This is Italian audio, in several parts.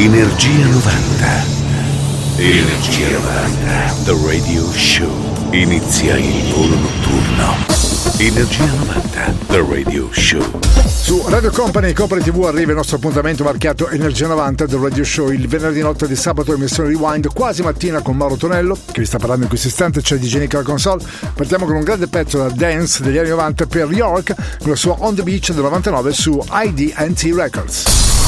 Energia 90. Energia 90. The Radio Show. Inizia il volo notturno. Energia 90. The Radio Show. Su Radio Company e Company TV arriva il nostro appuntamento marchiato Energia 90 del Radio Show il venerdì notte di sabato emissione Rewind quasi mattina con Mauro Tonello che vi sta parlando in questo istante c'è DJ Nick alla console partiamo con un grande pezzo da dance degli anni 90 per York con la sua On The Beach del 99 su IDT Records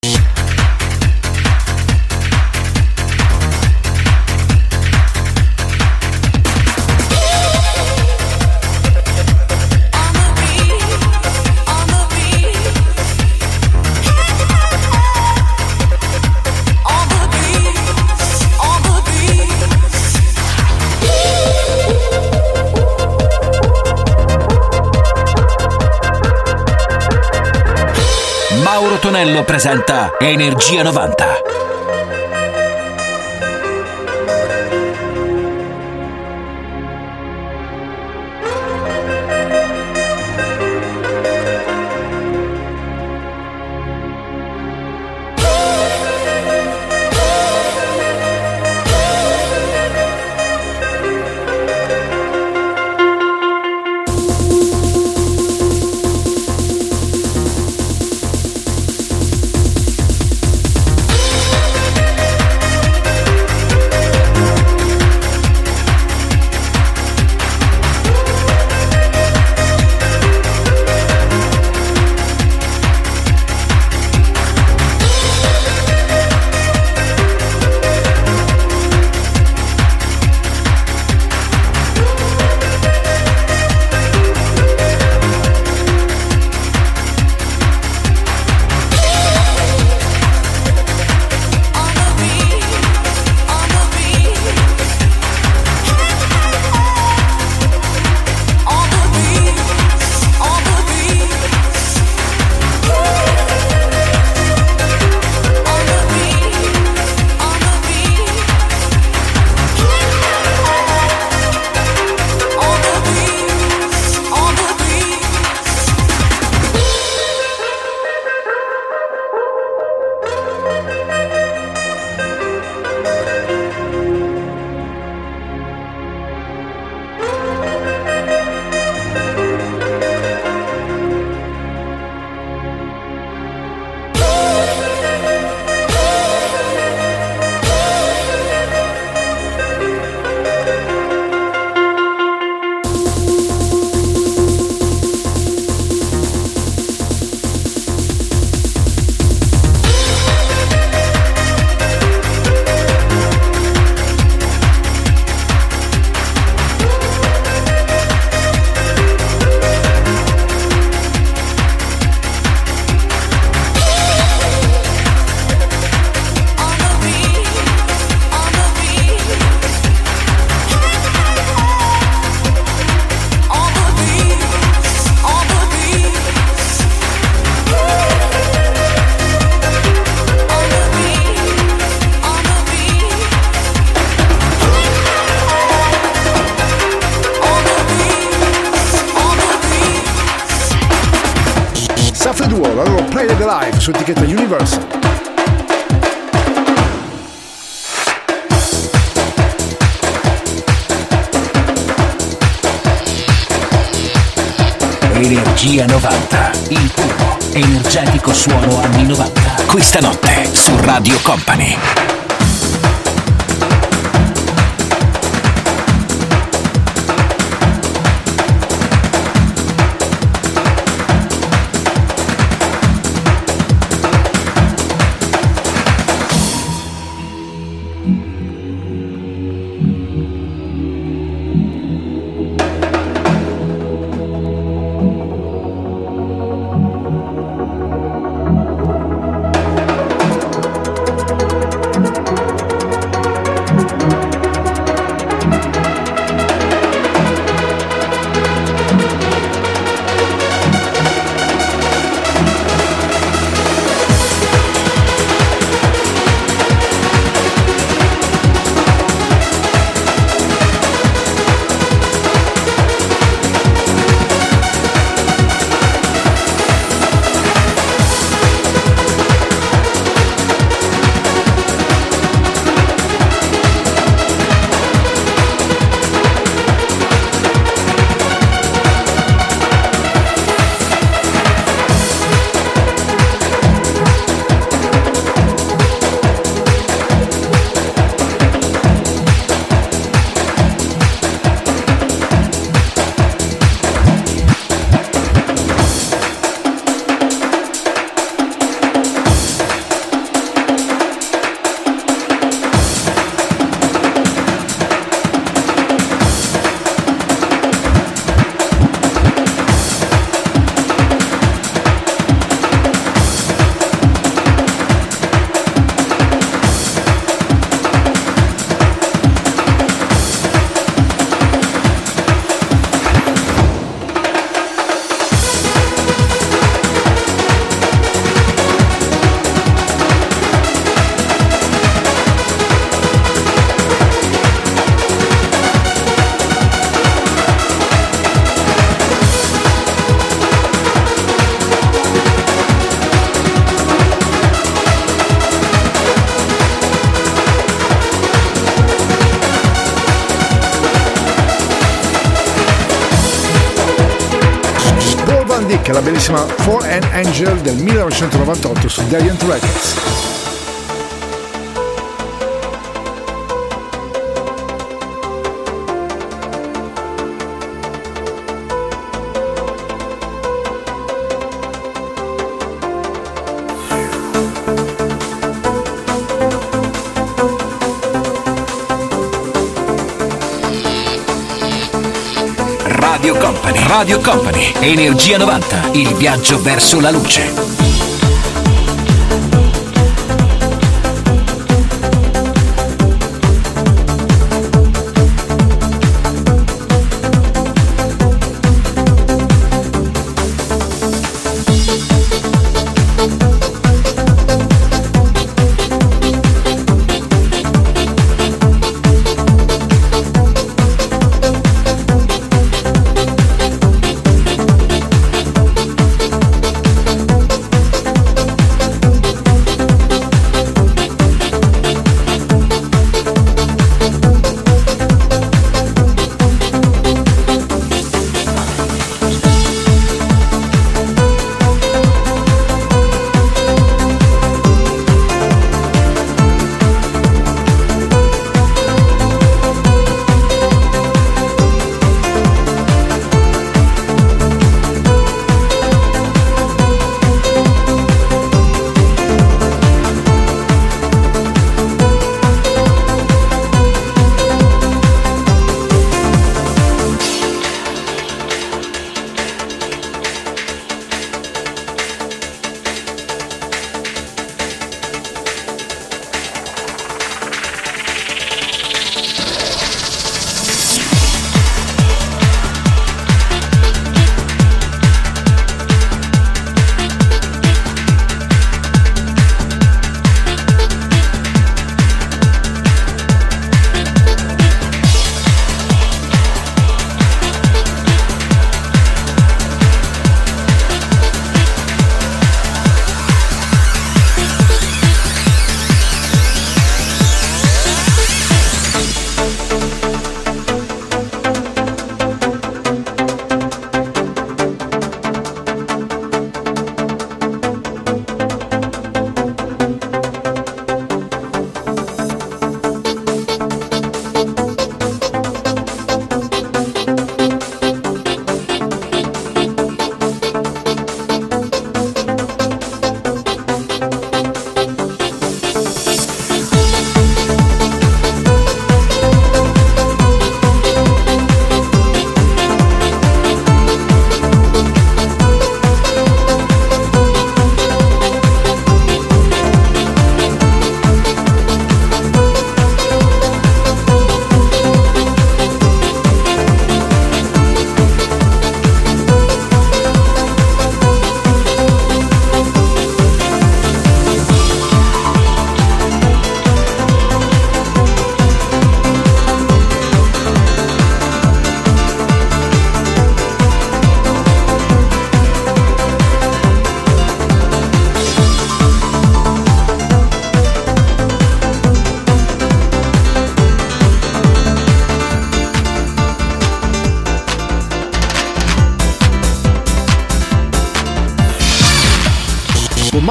Antonello presenta Energia 90. Su etichetta Universal. Energia 90, il puro, energetico suono anni 90. Questa notte su Radio Company. Su Deviant Records. Radio Company, Energia 90, il viaggio verso la luce.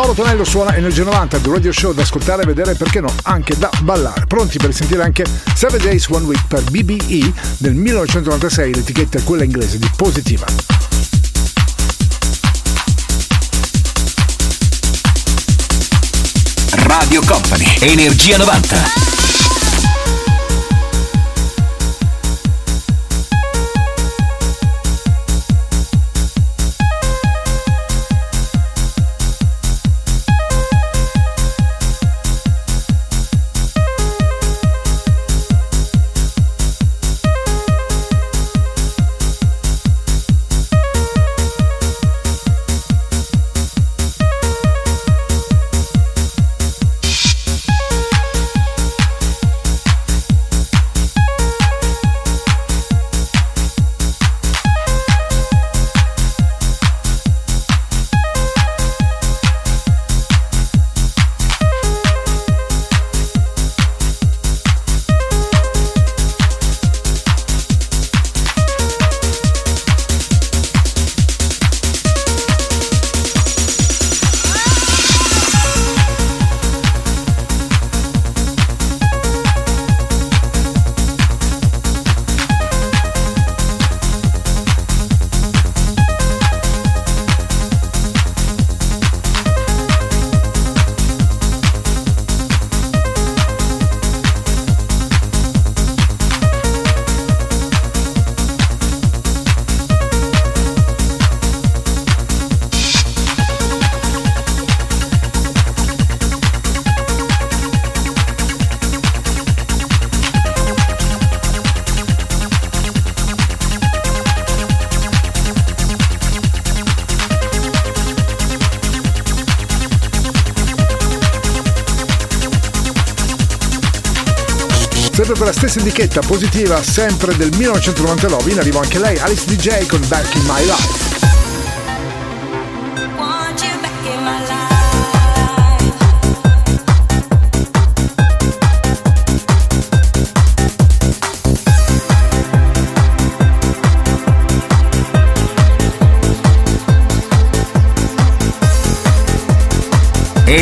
Antonello suona Energia 90 del Radio Show da ascoltare e vedere perché no, anche da ballare. Pronti per sentire anche 7 Days One Week per BBE del 1996, l'etichetta è quella inglese di Positiva. Radio Company, Energia 90. Etichetta positiva, sempre del 1999, in arrivo anche lei, Alice DJ con Back in My Life.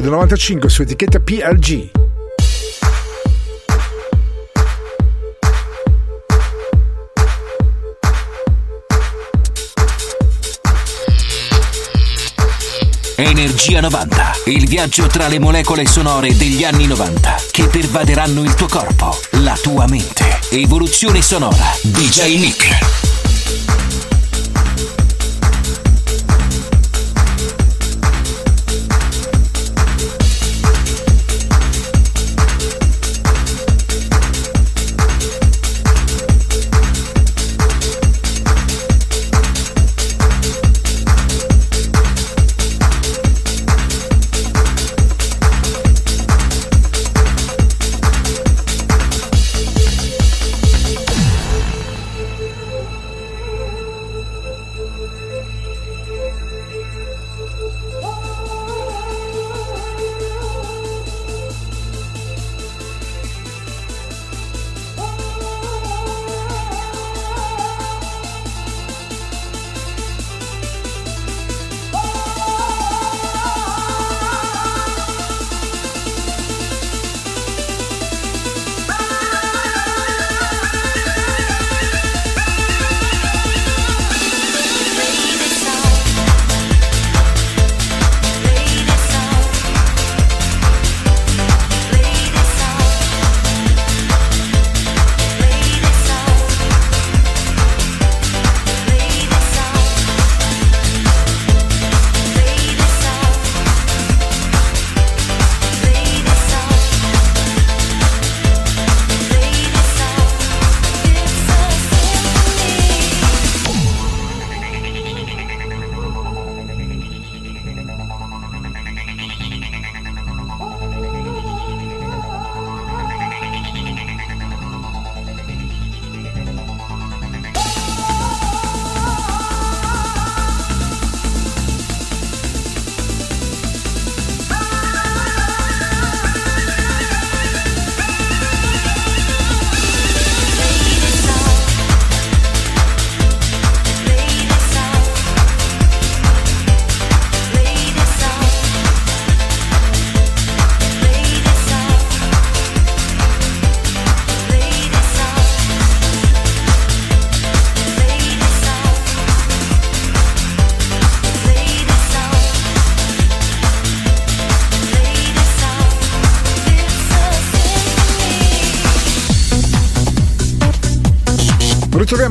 Del 95 su etichetta PLG. Energia 90, il viaggio tra le molecole sonore degli anni 90 che pervaderanno il tuo corpo, la tua mente. Evoluzione sonora. DJ Nick.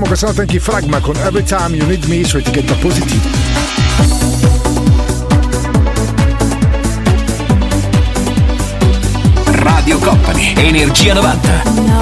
Notte anche i Fragma con Every Time You Need Me su etichetta positiva. Radio Company, Energia 90.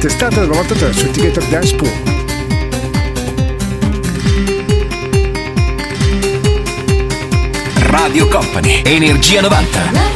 The Night, stata del 93 su etichetta Dance Pool. Radio Company, Energia 90.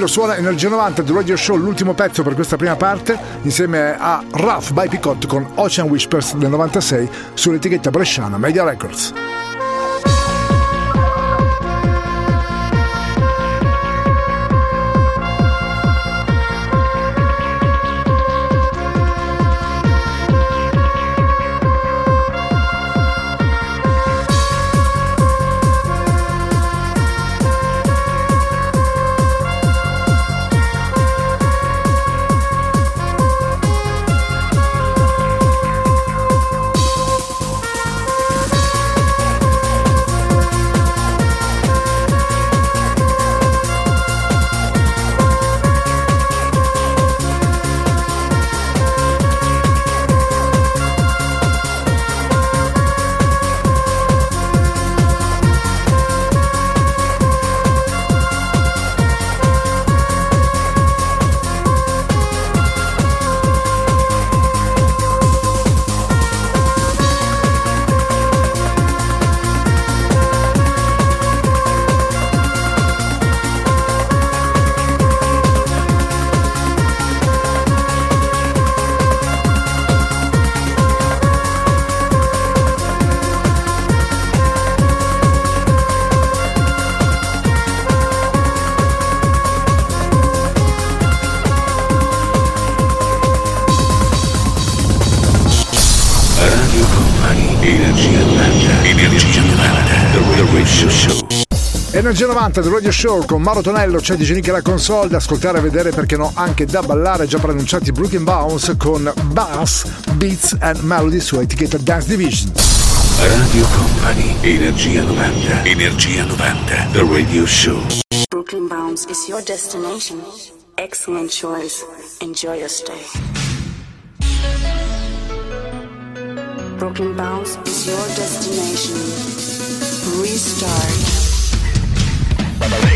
Tonello suona Energia 90 del Radio Show, l'ultimo pezzo per questa prima parte, insieme a Ralph by Picot con Ocean Whispers del 96 sull'etichetta bresciana Media Records. Energia 90 del Radio Show con Mauro Tonello, c'è di Genica la console da ascoltare e vedere perché no anche da ballare già pronunciati Brooklyn Bounce con Bass, Beats and Melody su etichetta Dance Division. Radio Company, Energia 90, Energia 90, The Radio Show. Brooklyn Bounce is your destination. Excellent choice. Enjoy your stay. Brooklyn Bounce is your destination. Restart. Bass.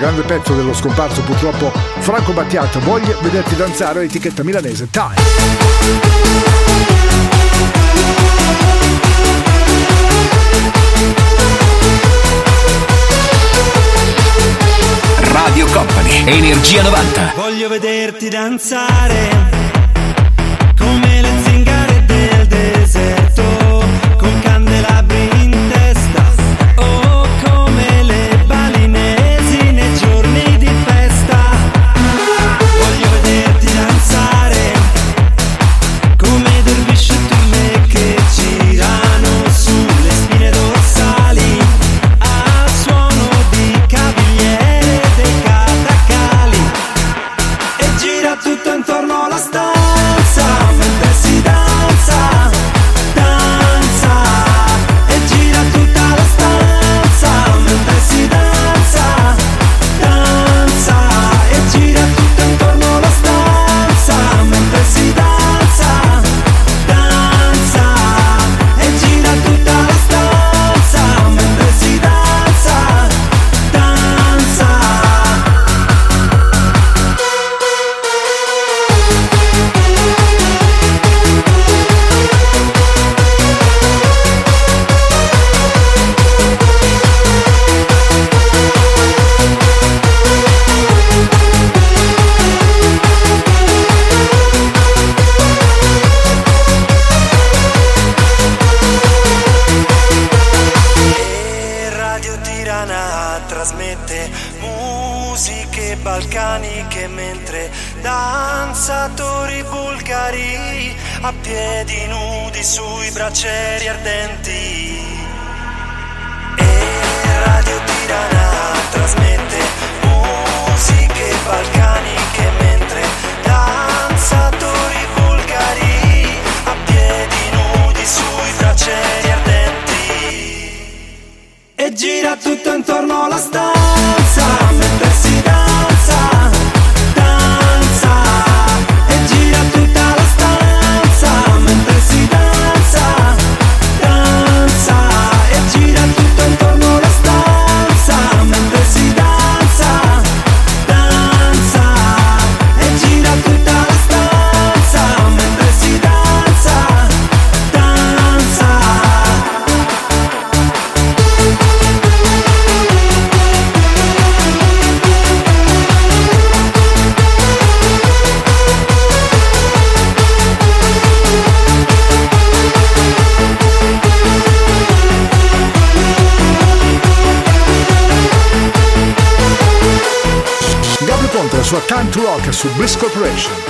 grande pezzo dello scomparso purtroppo Franco Battiato. Voglio vederti danzare etichetta milanese Time. Radio Company, Energia 90. Voglio vederti danzare Rock su Bliss Corporation.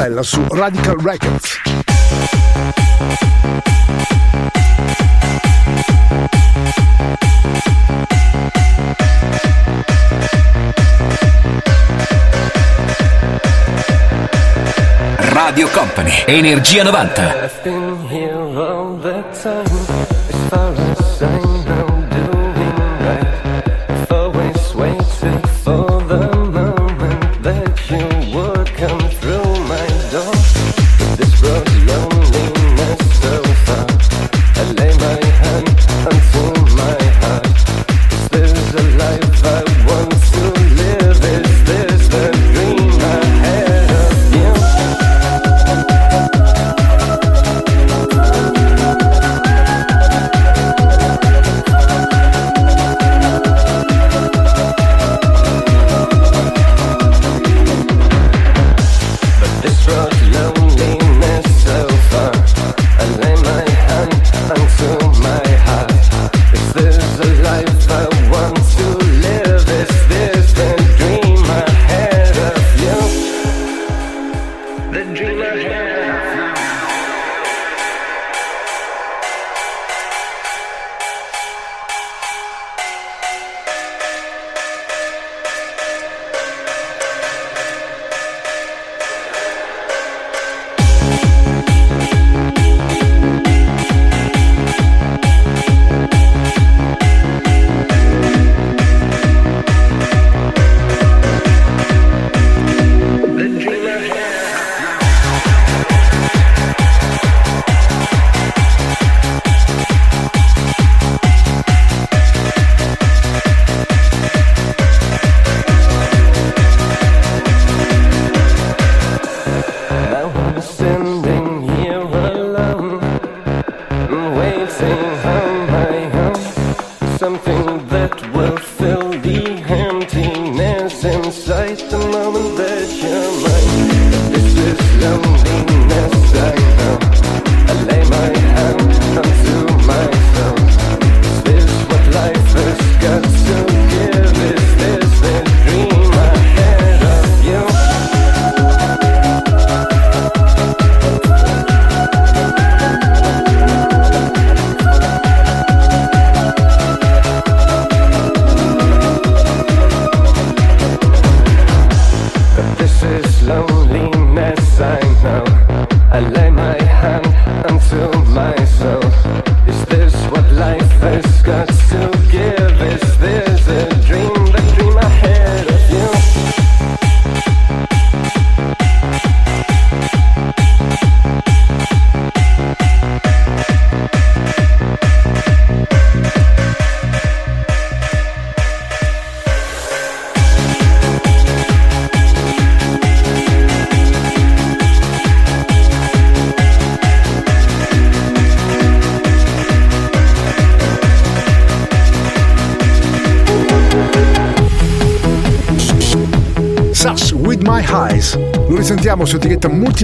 Colella su Radical Records. Radio Company, Energia 90.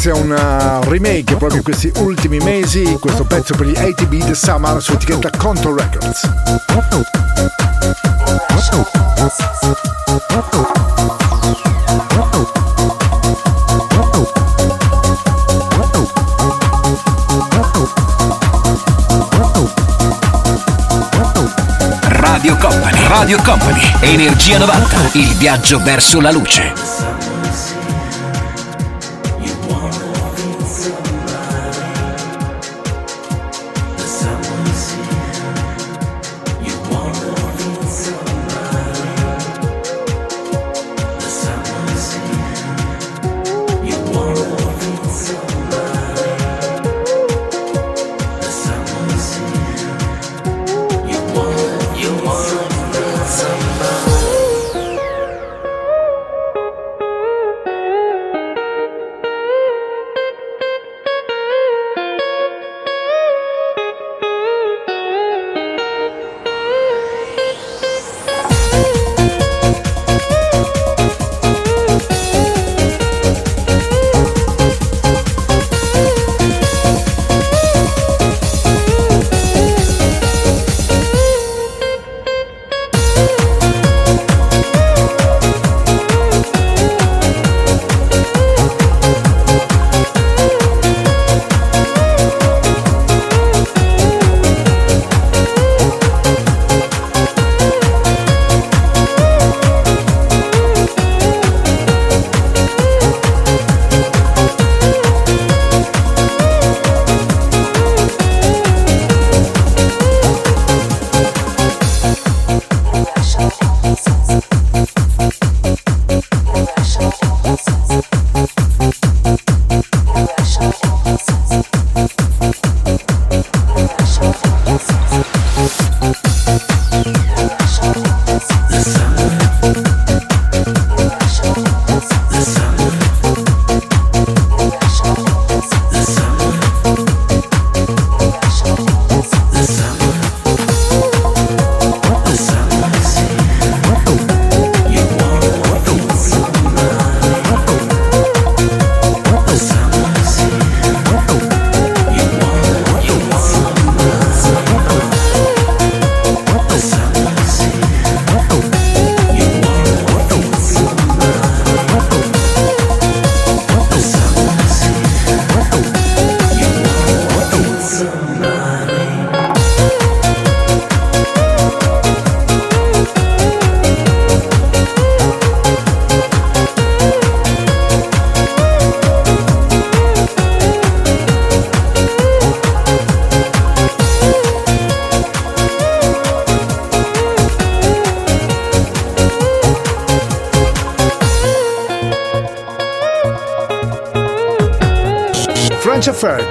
Grazie a un uh, remake proprio in questi ultimi mesi, questo pezzo per gli ATB The Summer su etichetta Control Records. Radio Company, Radio Company, Energia 90, il viaggio verso la luce.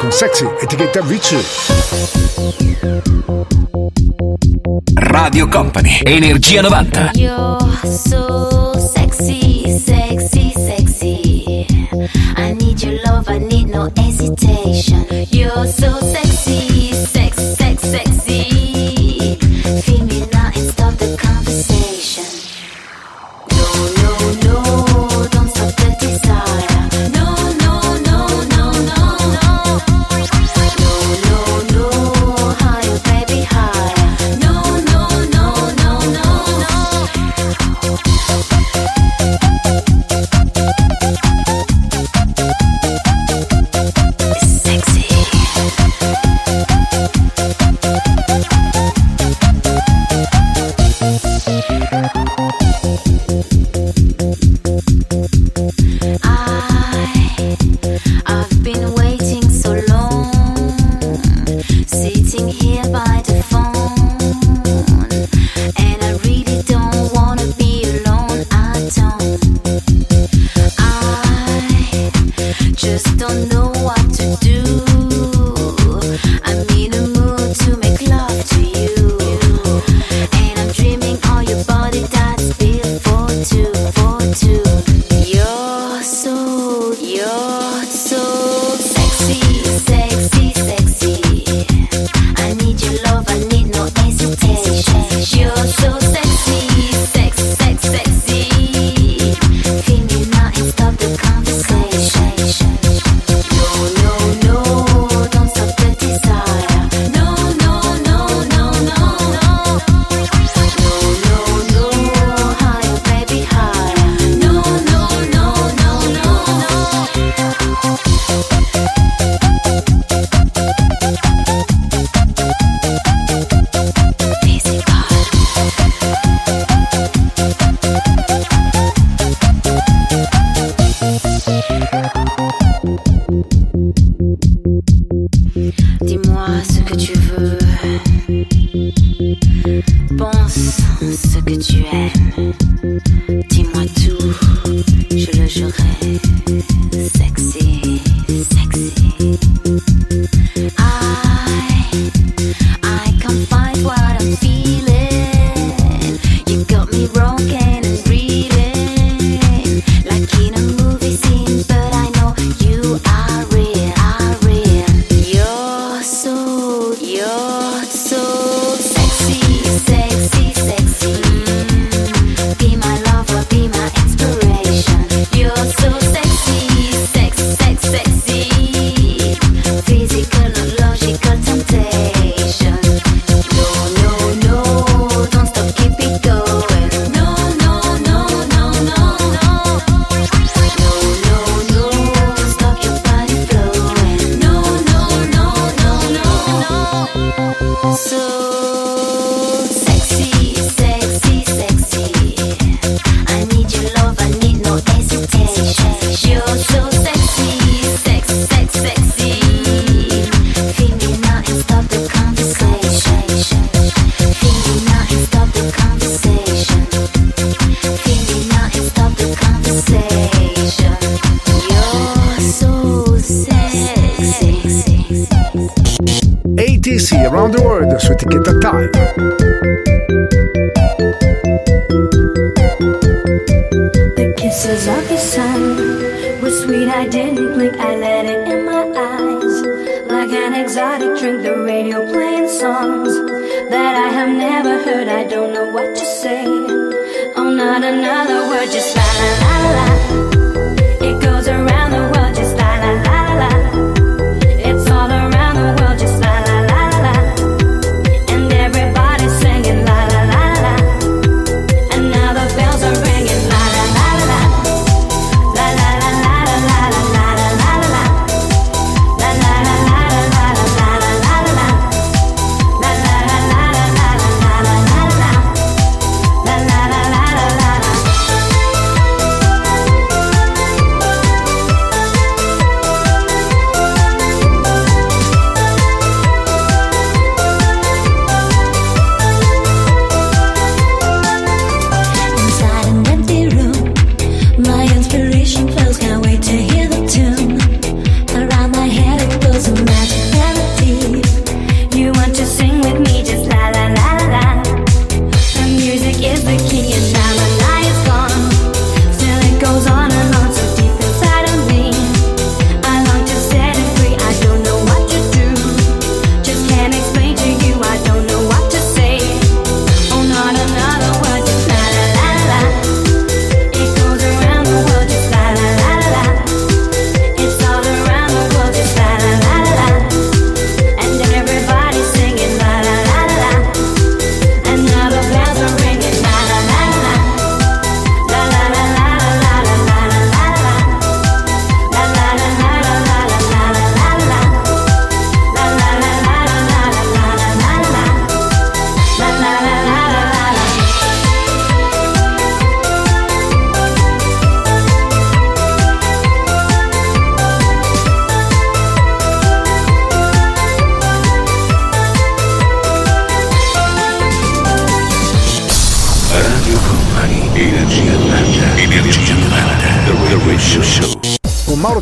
Con Sexy, etichetta VC. Radio Company, Energia 90. You're so sexy, sexy, sexy. I need your love, I need no hesitation.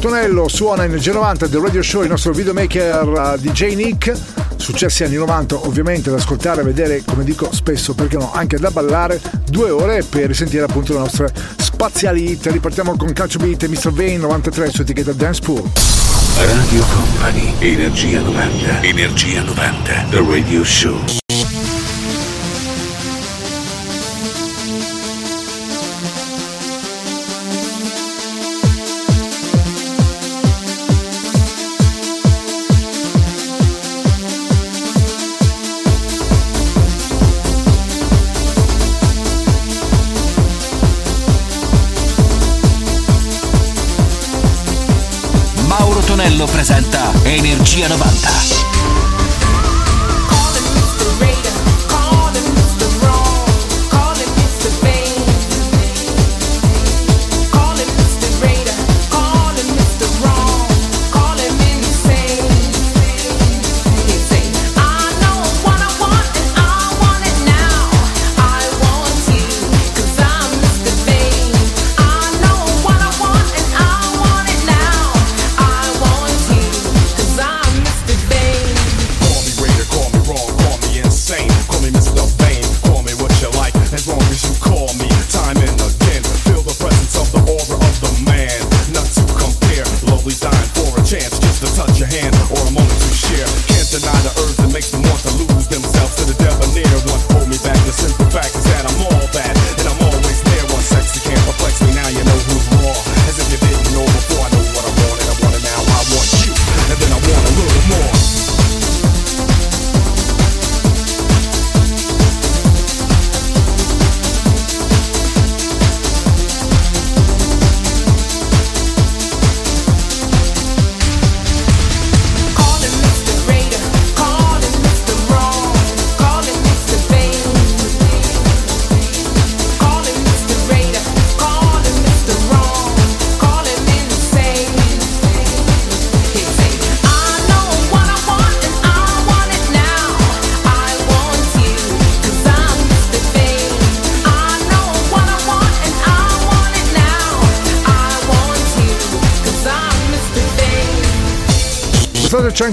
Antonello suona in G90 del Radio Show il nostro videomaker eh, DJ Nick. Successi anni 90 ovviamente da ascoltare, vedere come dico spesso perché no anche da ballare due ore per risentire appunto le nostre spaziali hit. Ripartiamo con Calcio Beat e Mr. Vane 93 su etichetta Dance Pool. Radio Company Energia 90 Energia 90 The Radio Show.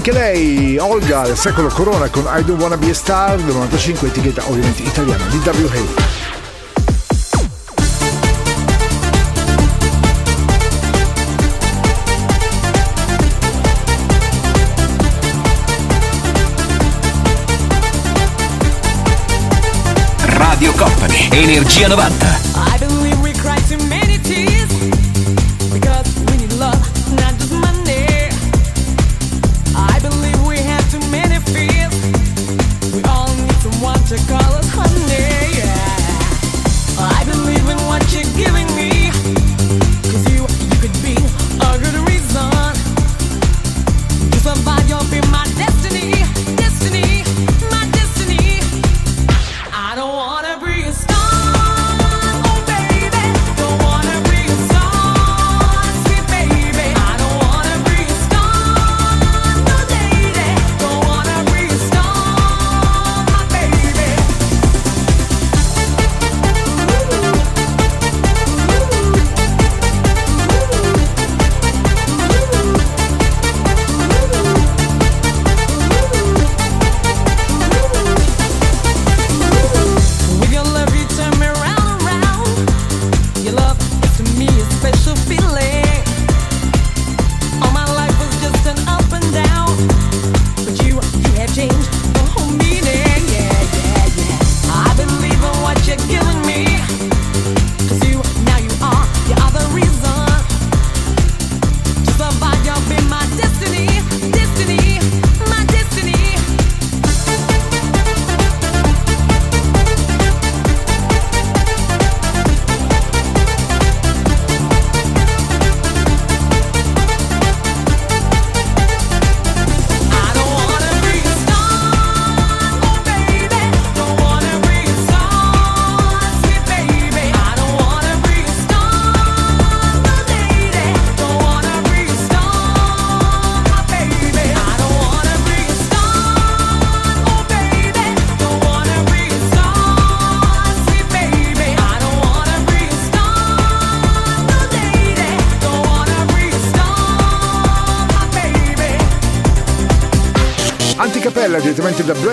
anche lei, Olga del secolo Corona con I Don't Wanna Be a Star del 95, etichetta ovviamente italiana di WH. Radio Company, Energia 90.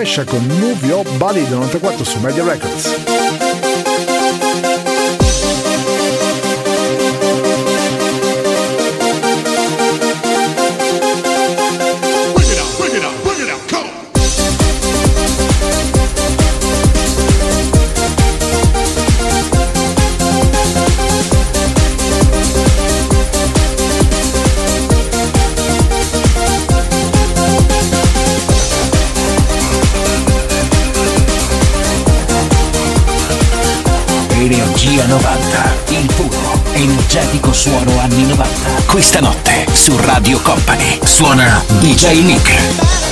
Brescia con Move Your Body del 94 su Media Records. stanotte su Radio Company. Suona DJ Nick.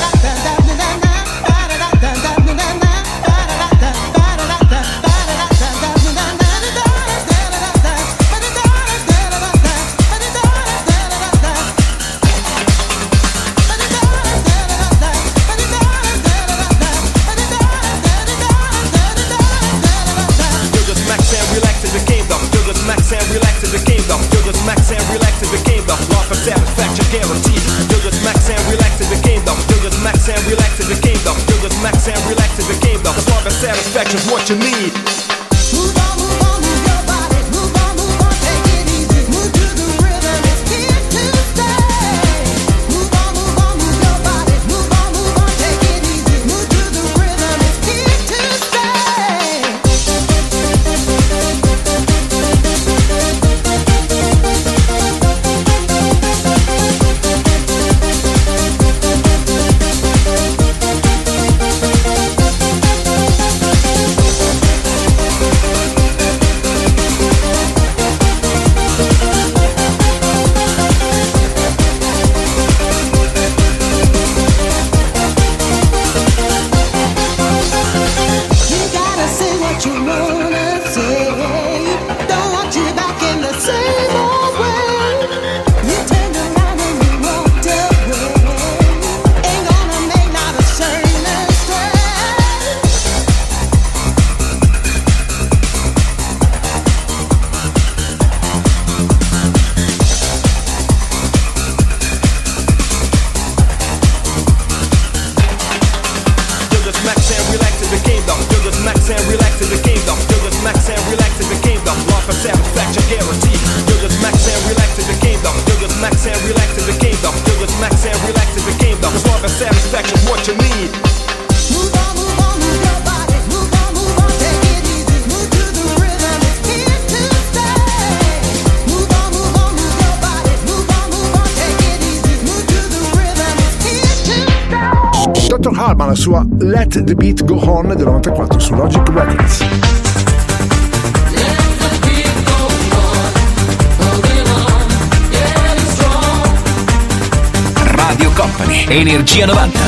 Relax and relax is the game, the hard satisfaction's what you need. Energia 90.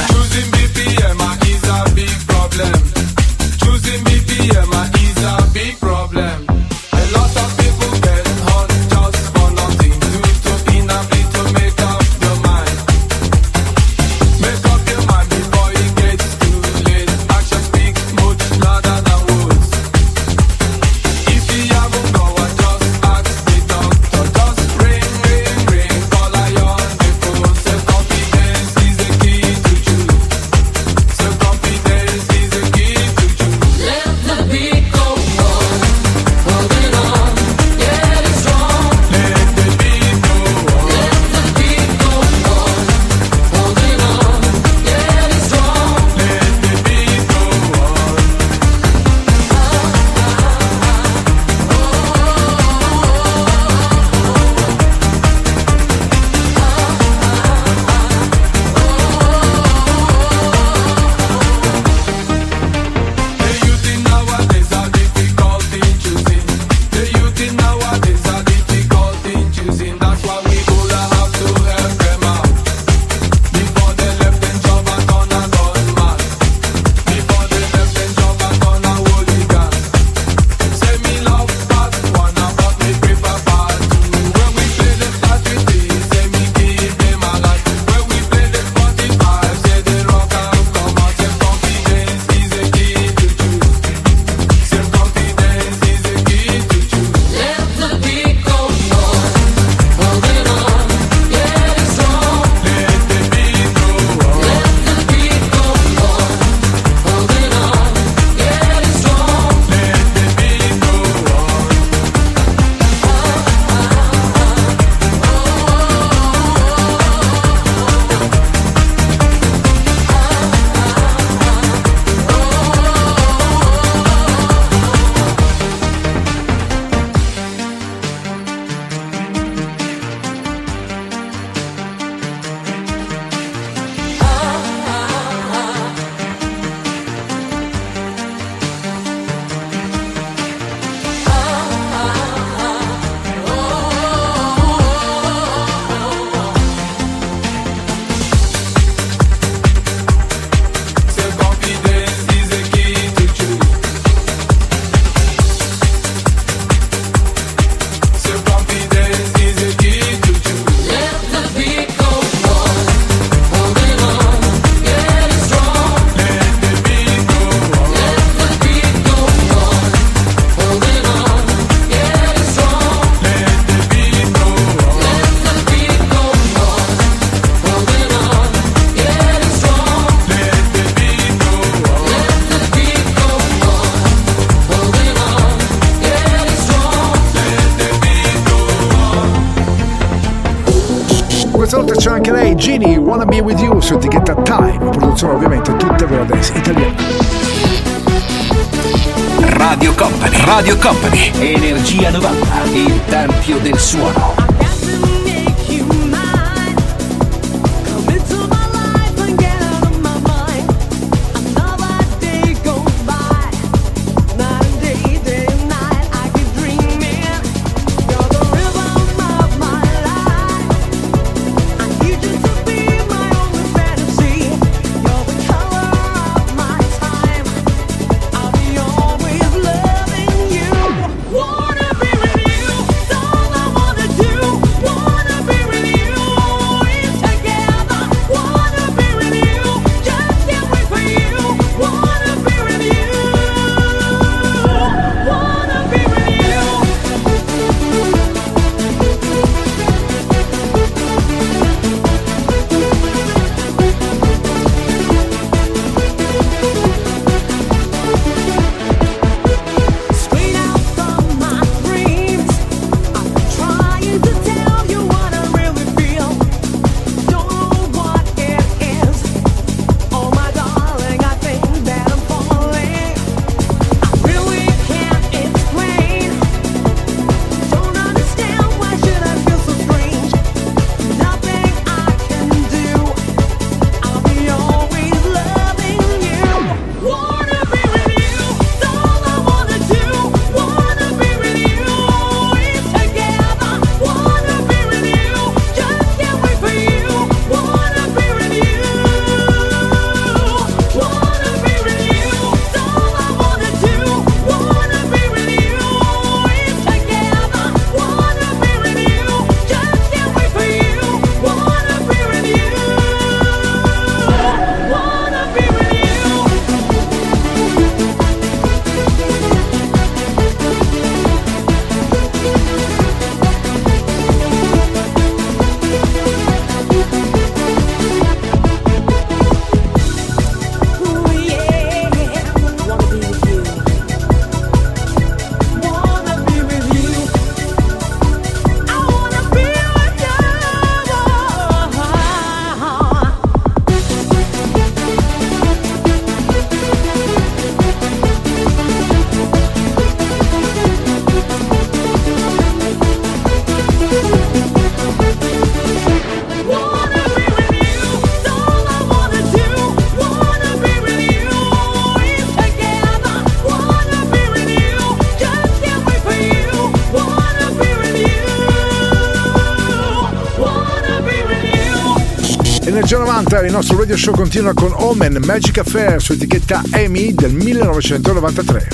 90, il nostro radio show continua con Omen Magic Affair su etichetta EMI del 1993.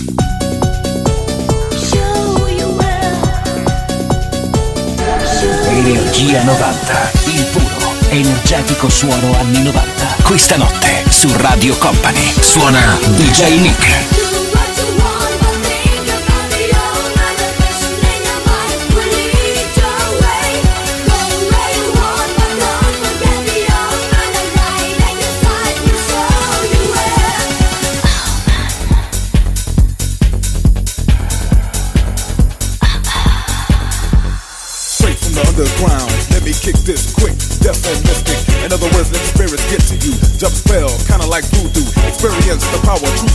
Energia 90, il puro, energetico suono anni 90. Questa notte su Radio Company suona DJ Nick.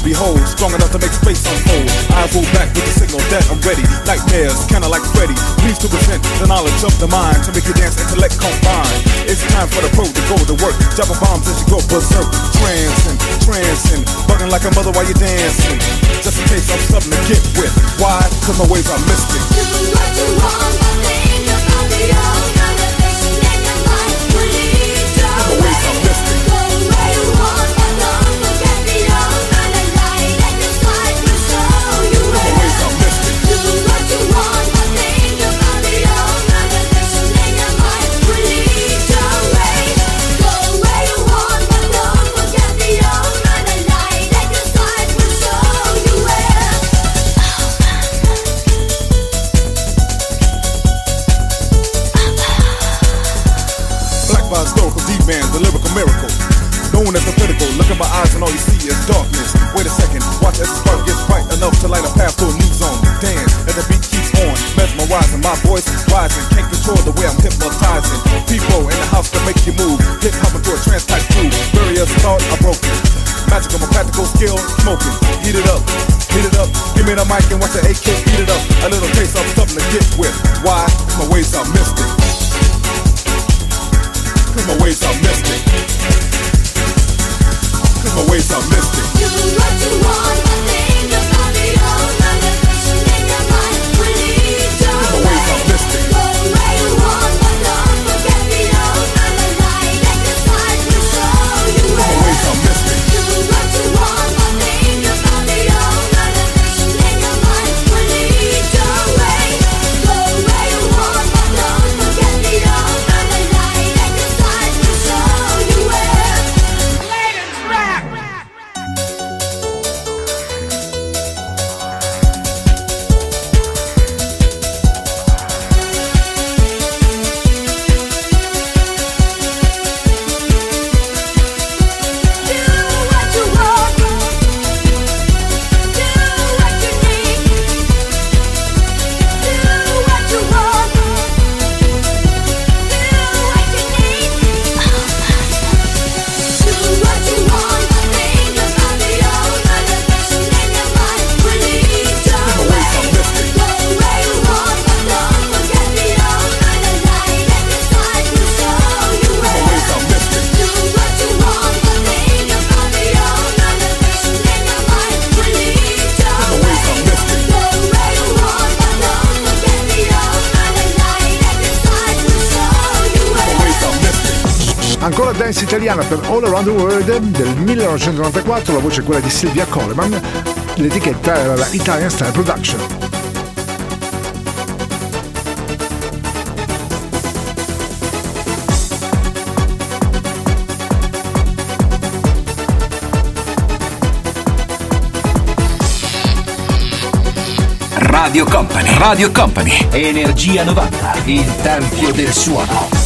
Behold. Strong enough to make space unfold. I roll back with the signal that I'm ready. Nightmares, kinda like Freddy. Please to present the knowledge of the mind to make you dance, intellect combine. It's time for the pro to go to work. Dropping bombs as you go berserk. Trancing, trancing, bugging like a mother while you're dancing. Just in case I'm something to get with. Why? Cause my ways are mystic. My Thought are broken. Magic of my practical skill, smoking. Heat it up, heat it up. Give me the mic and watch the AK beat it up. A little taste of something to get with. Why? My ways are mystic. Cause my ways are mystic. Cause my ways are mystic. Cause italiana per All Around the World del 1994, la voce è quella di Silvia Coleman, l'etichetta era la Italian Style Production. Radio Company, Radio Company, Energia 90, il tempio del suono.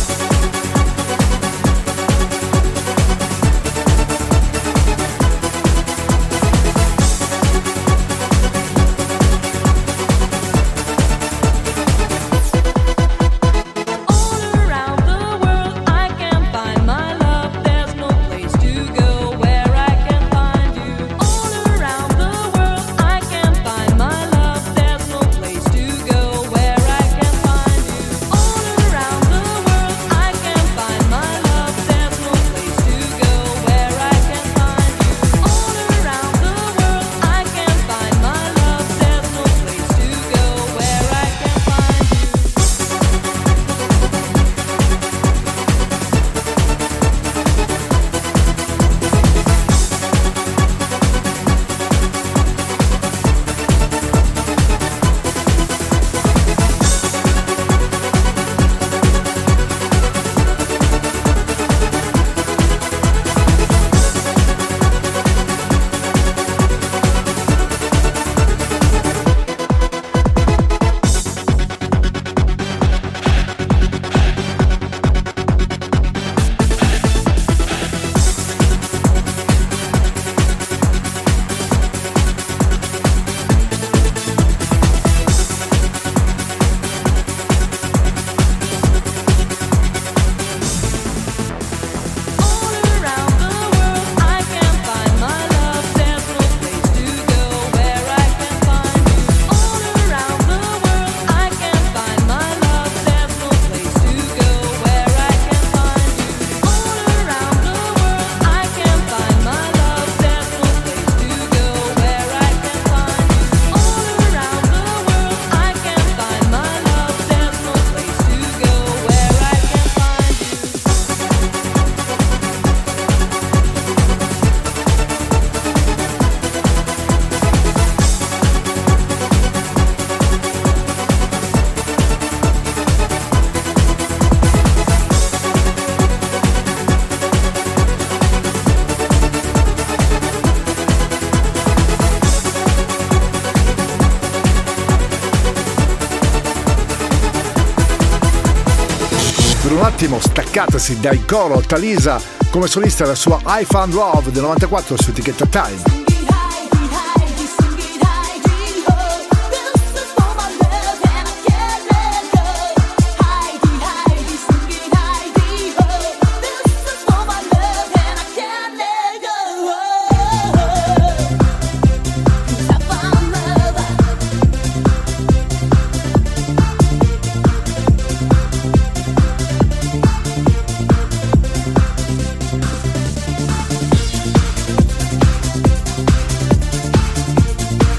dedicatasi dai coro Talisa come solista la sua I Found Love del 94 su etichetta Time.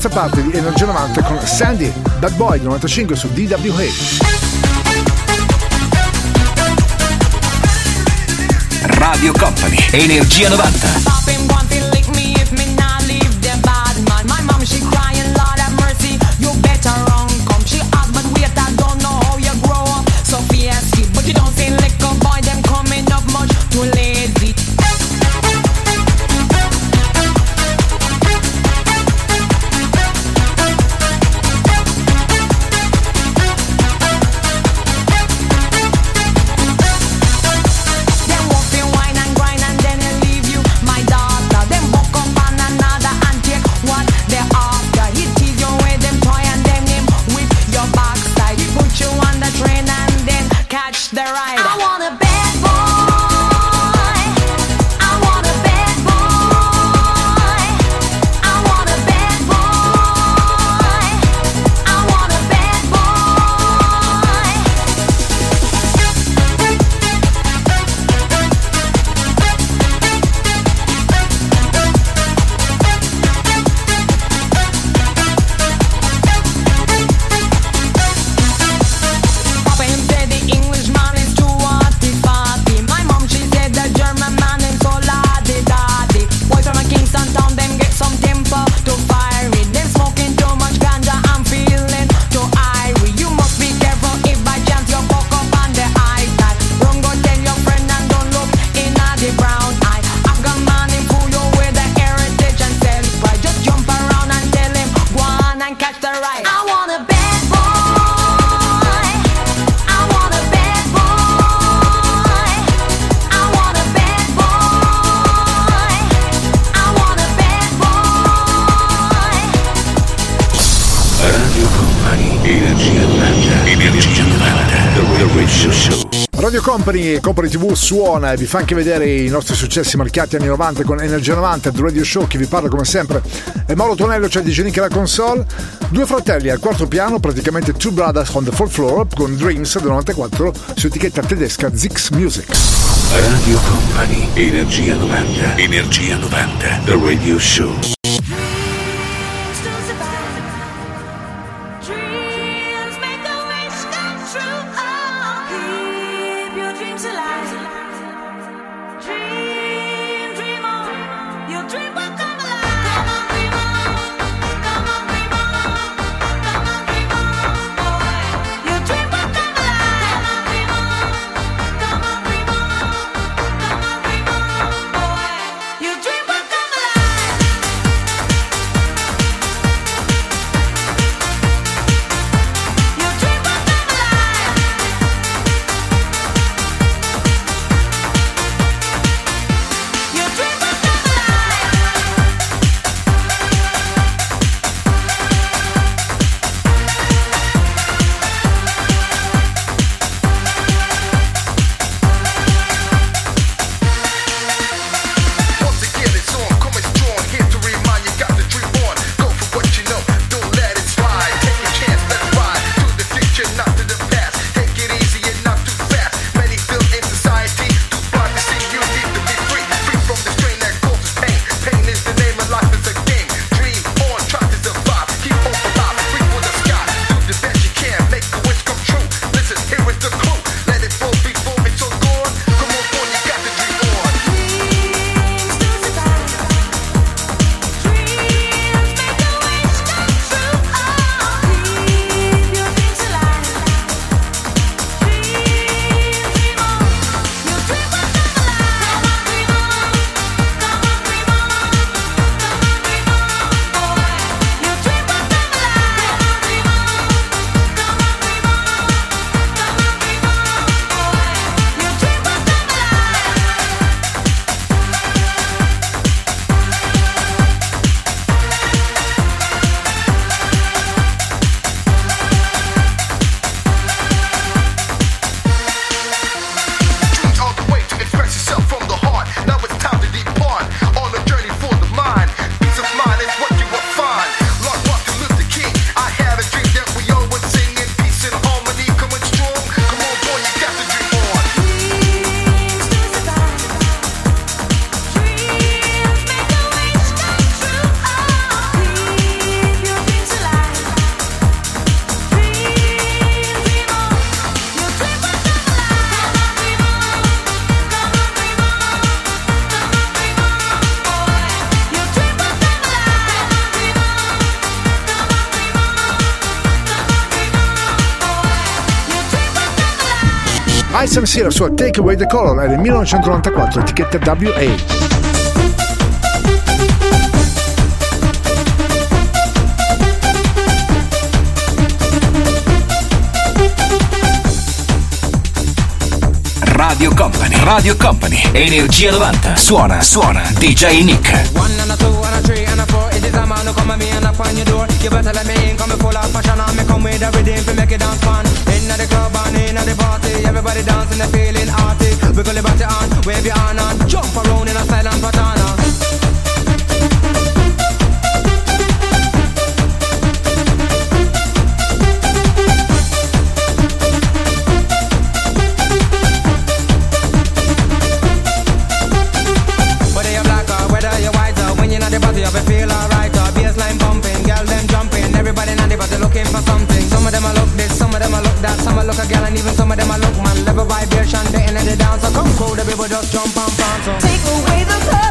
terza parte di Energia 90 con Sandy, Bad Boy 95 su DWA. Radio Company, Energia 90. Radio Company e Company TV suona e vi fa anche vedere i nostri successi marchiati anni 90 con Energia 90, The Radio Show, chi vi parla come sempre è Mauro Tonello, c'è di Genica la console, due fratelli al quarto piano, praticamente Two Brothers on the Fourth Floor con Dreams del 94 su etichetta tedesca Zix Music. Radio Company, Energia 90, Energia 90, The Radio Show. Ice MC la sua Take Away the Color è del 1994, etichetta WA. Radio Company, Radio Company, Energia 90, suona, suona, DJ Nick. Man who come at me and knock on your door. You better let me in, come full of passion and me come with everything to make it dance fun. Inna the club and inna the party, everybody dancing and feeling arty. Wiggle your body on, wave your hand on, jump around in a silent patana. Look a girl and even some of them a look man. Level vibration, they in the dance. So come cool, the people just jump and prance. So. Take away the color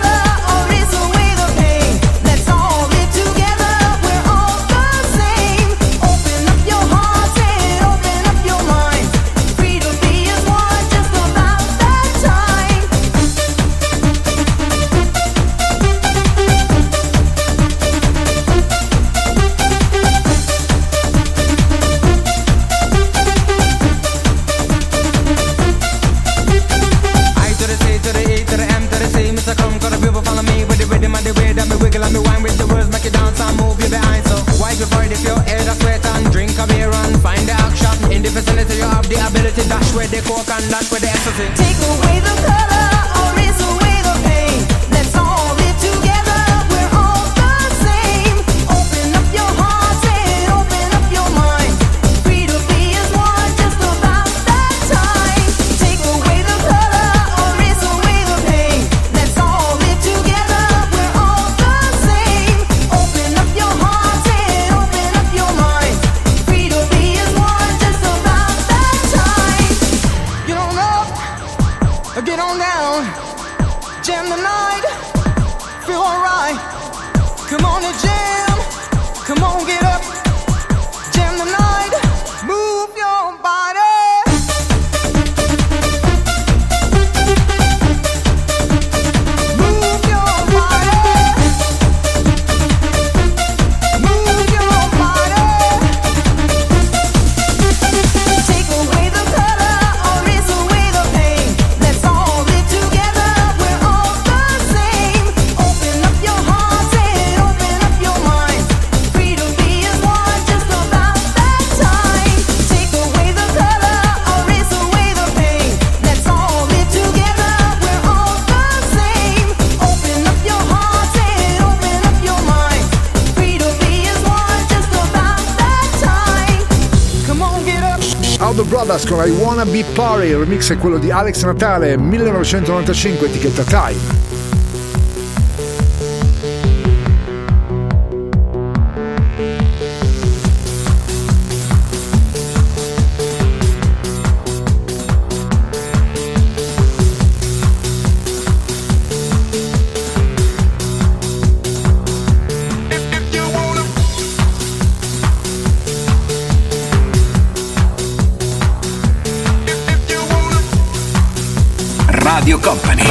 you have the ability. That's where the coke and that's where the ecstasy. Take away the color. Gordo Brothers con I Wanna Be Party, il remix è quello di Alex Natale 1995, etichetta Time.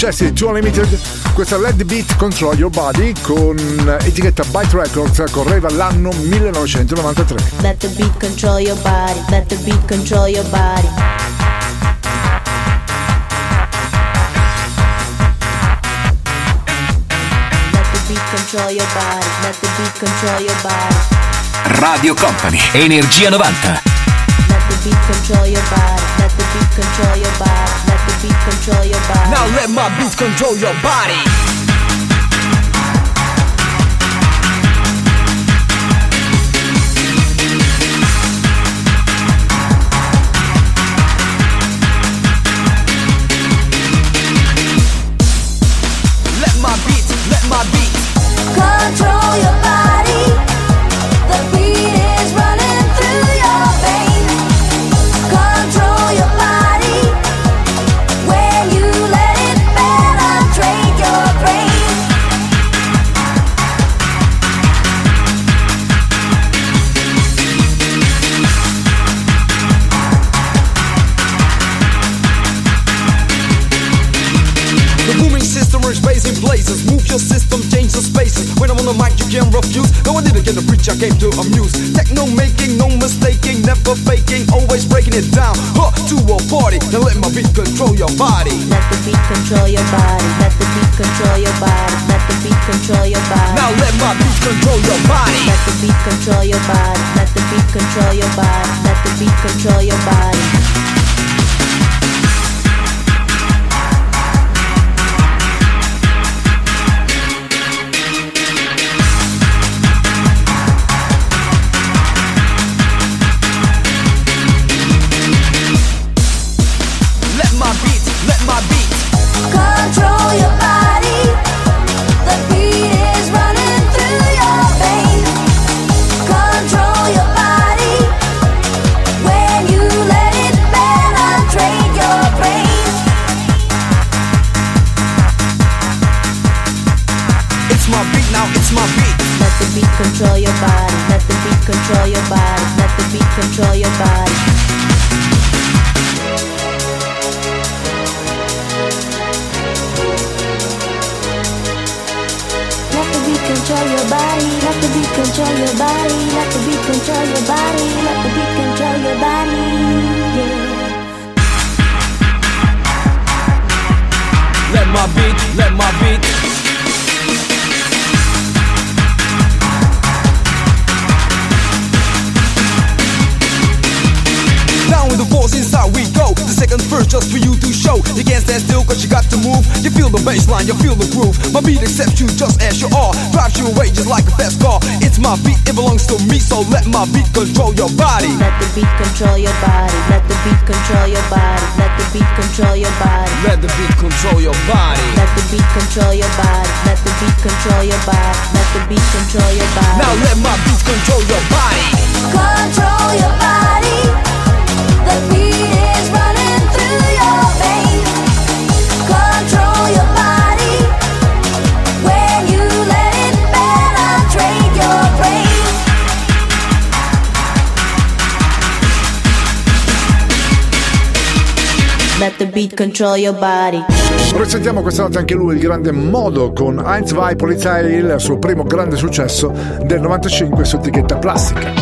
successi di Two Unlimited, questa Let Beat Control Your Body con etichetta Byte Records correva l'anno 1993. Let the beat control your body, let the beat control your body. Let the beat control your body, let the beat control your body. Radio Company, Energia 90. beat control your body. Let the beat control your body. Let the beat control your body. Now let my beat control your body. Didn't get to preach, I came to amuse. Techno making, no mistaking, never faking, always breaking it down. Huh, to a party, now let my beat control your body. Let the beat control your body. Let the beat control your body. Let the beat control your body. Now let my beat control your body. Let the beat control your body. Let the beat control your body. Let the beat control your body. The beat control your body. Let the beat control your body. Let the beat control your body. Let the beat control your body. Let the beat control your body. Let the beat control your body. Let the beat control your body. Now let my beat control your body. Control your body. The beat is running the beat control your body. Presentiamo questa notte anche lui, il grande modo con Heinz Vai Polizei, il suo primo grande successo del 95 su etichetta plastica.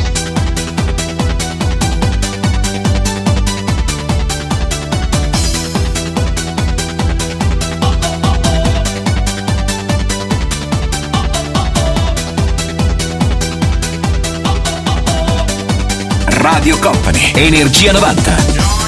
Radio Company, Energia 90.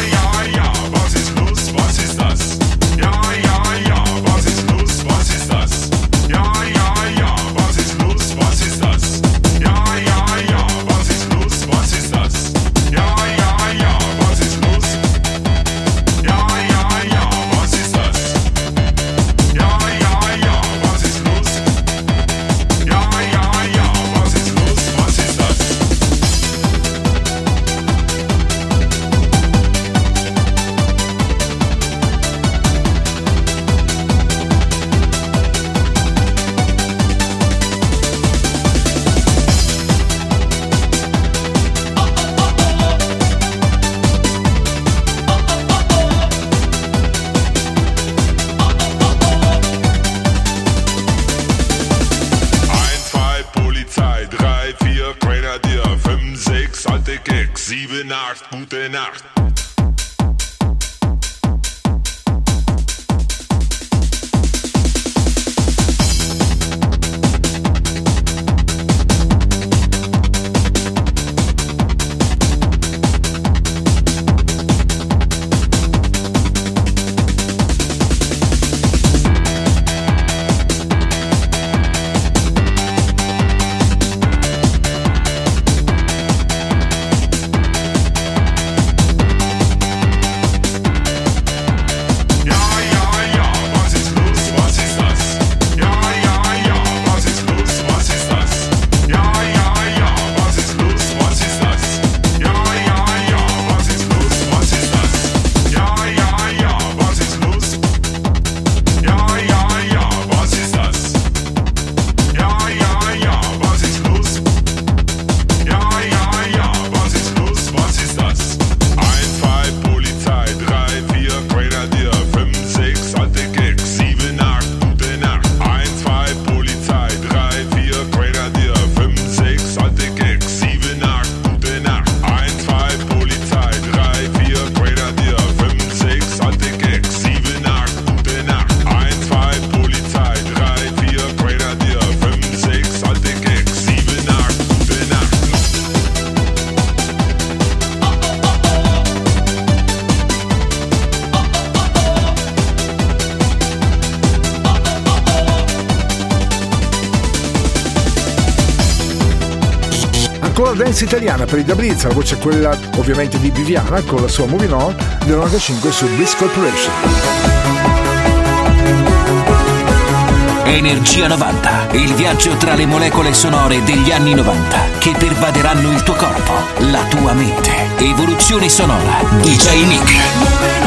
italiana per i Da Blitz, la voce è quella ovviamente di Viviana con la sua Moving On del 95 su Blitz Corporation. Energia 90, il viaggio tra le molecole sonore degli anni 90 che pervaderanno il tuo corpo, la tua mente. Evoluzione sonora, DJ Nick.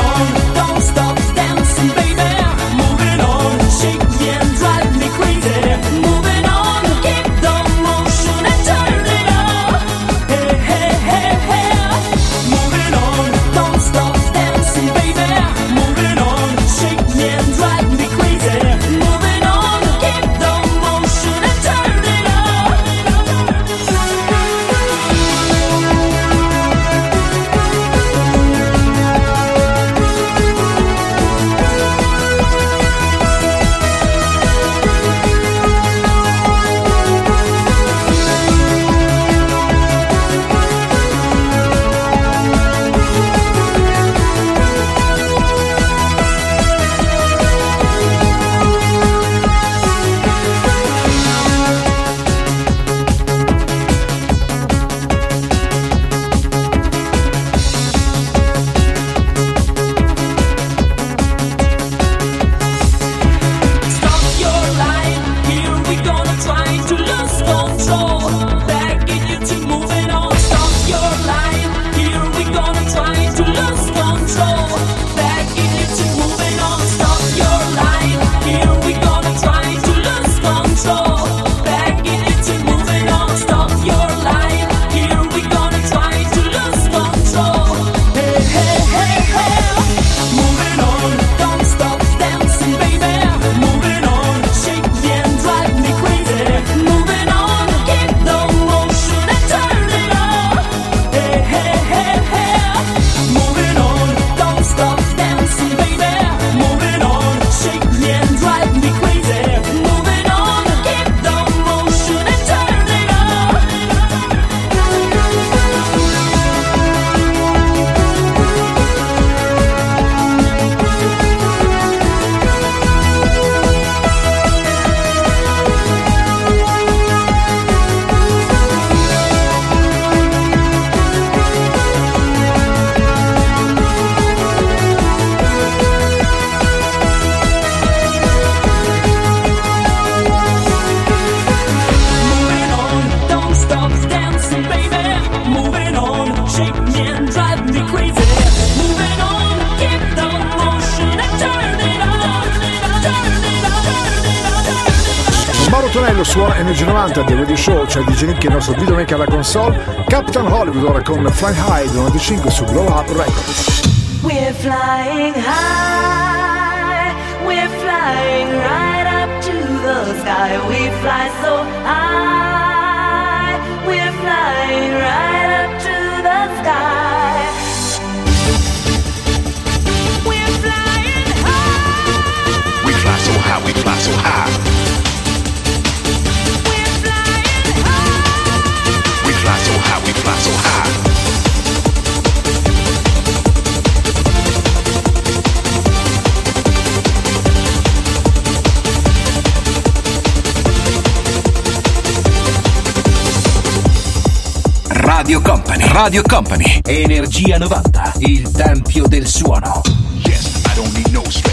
c'è il DJ il nostro videomaker alla console, Captain Hollywood ora con Fly High 95 su Blow Up Records. We're flying high, we're flying right up to the sky, we fly so high, we're flying right up to the sky. We're flying high, We fly so high, we fly so high. Radio Company. Radio Company. Energia 90. Il tempio del suono. Yes, I don't need no space.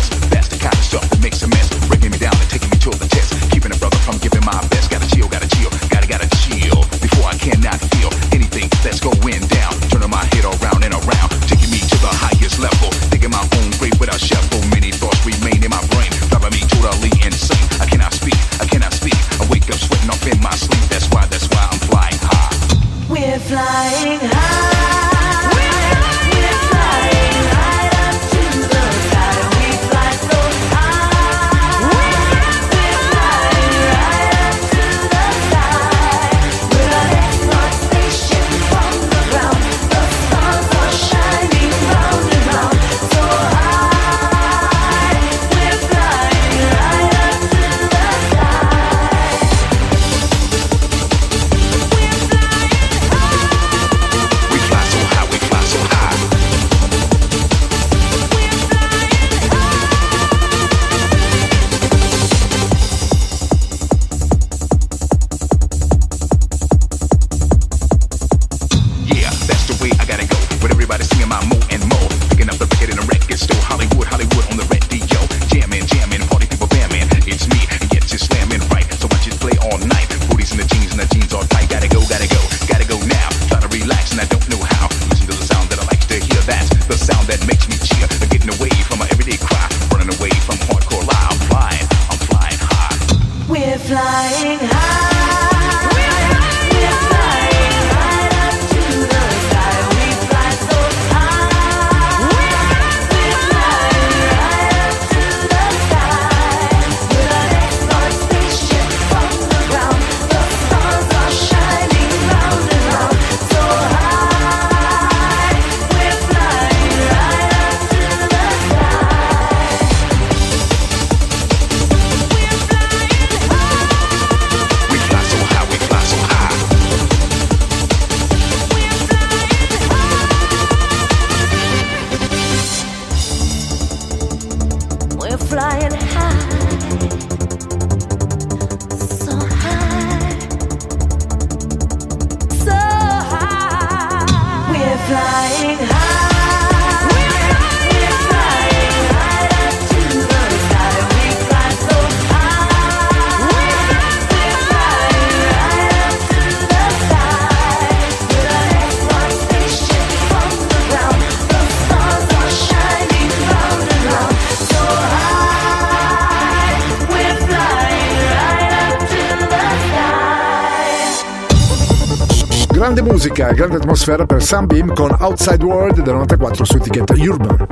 Musica, grande atmosfera per Sunbeam con Outside World del 94 su etichetta Urban.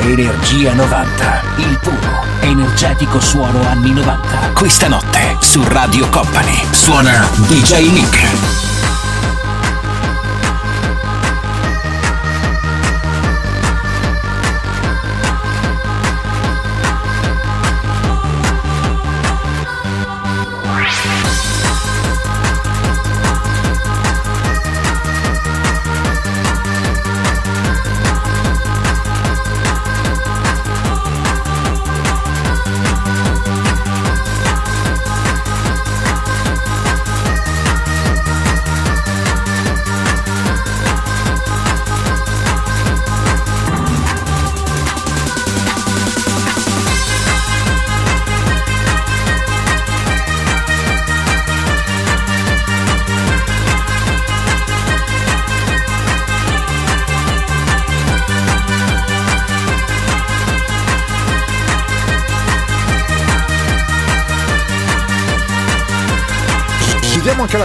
Energia 90, il puro, energetico suono anni 90. Questa notte su Radio Company suona DJ Nick.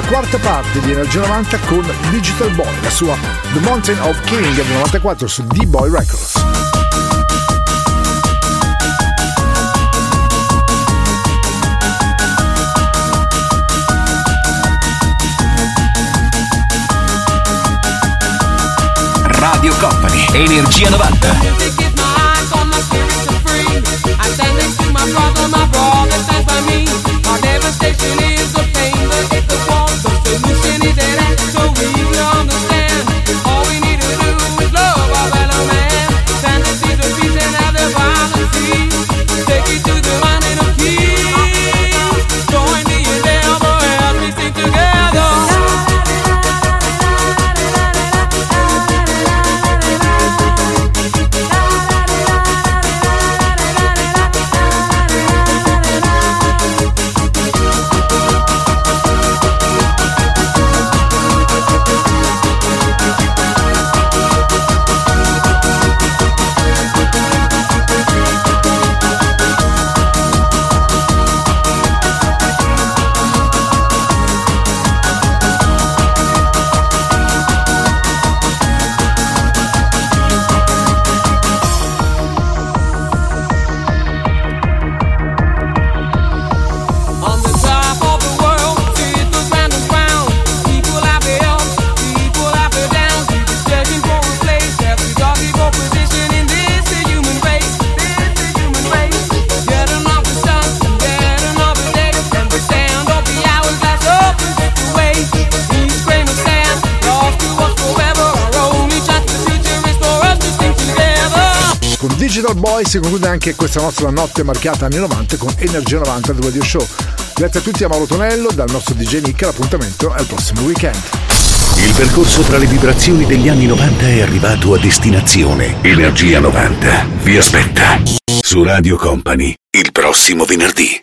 Quarta parte di Energia 90 con Digital Boy, la sua The Mountain of King del 94 su D-Boy Records. Radio Company, Energia 90. Music Boy si conclude anche questa nostra notte marcata anni 90 con Energia 90 del Radio Show. Grazie a tutti a Mauro Tonello, dal nostro DJ Nick, l'appuntamento è il prossimo weekend. Il percorso tra le vibrazioni degli anni 90 è arrivato a destinazione. Energia 90 vi aspetta su Radio Company il prossimo venerdì.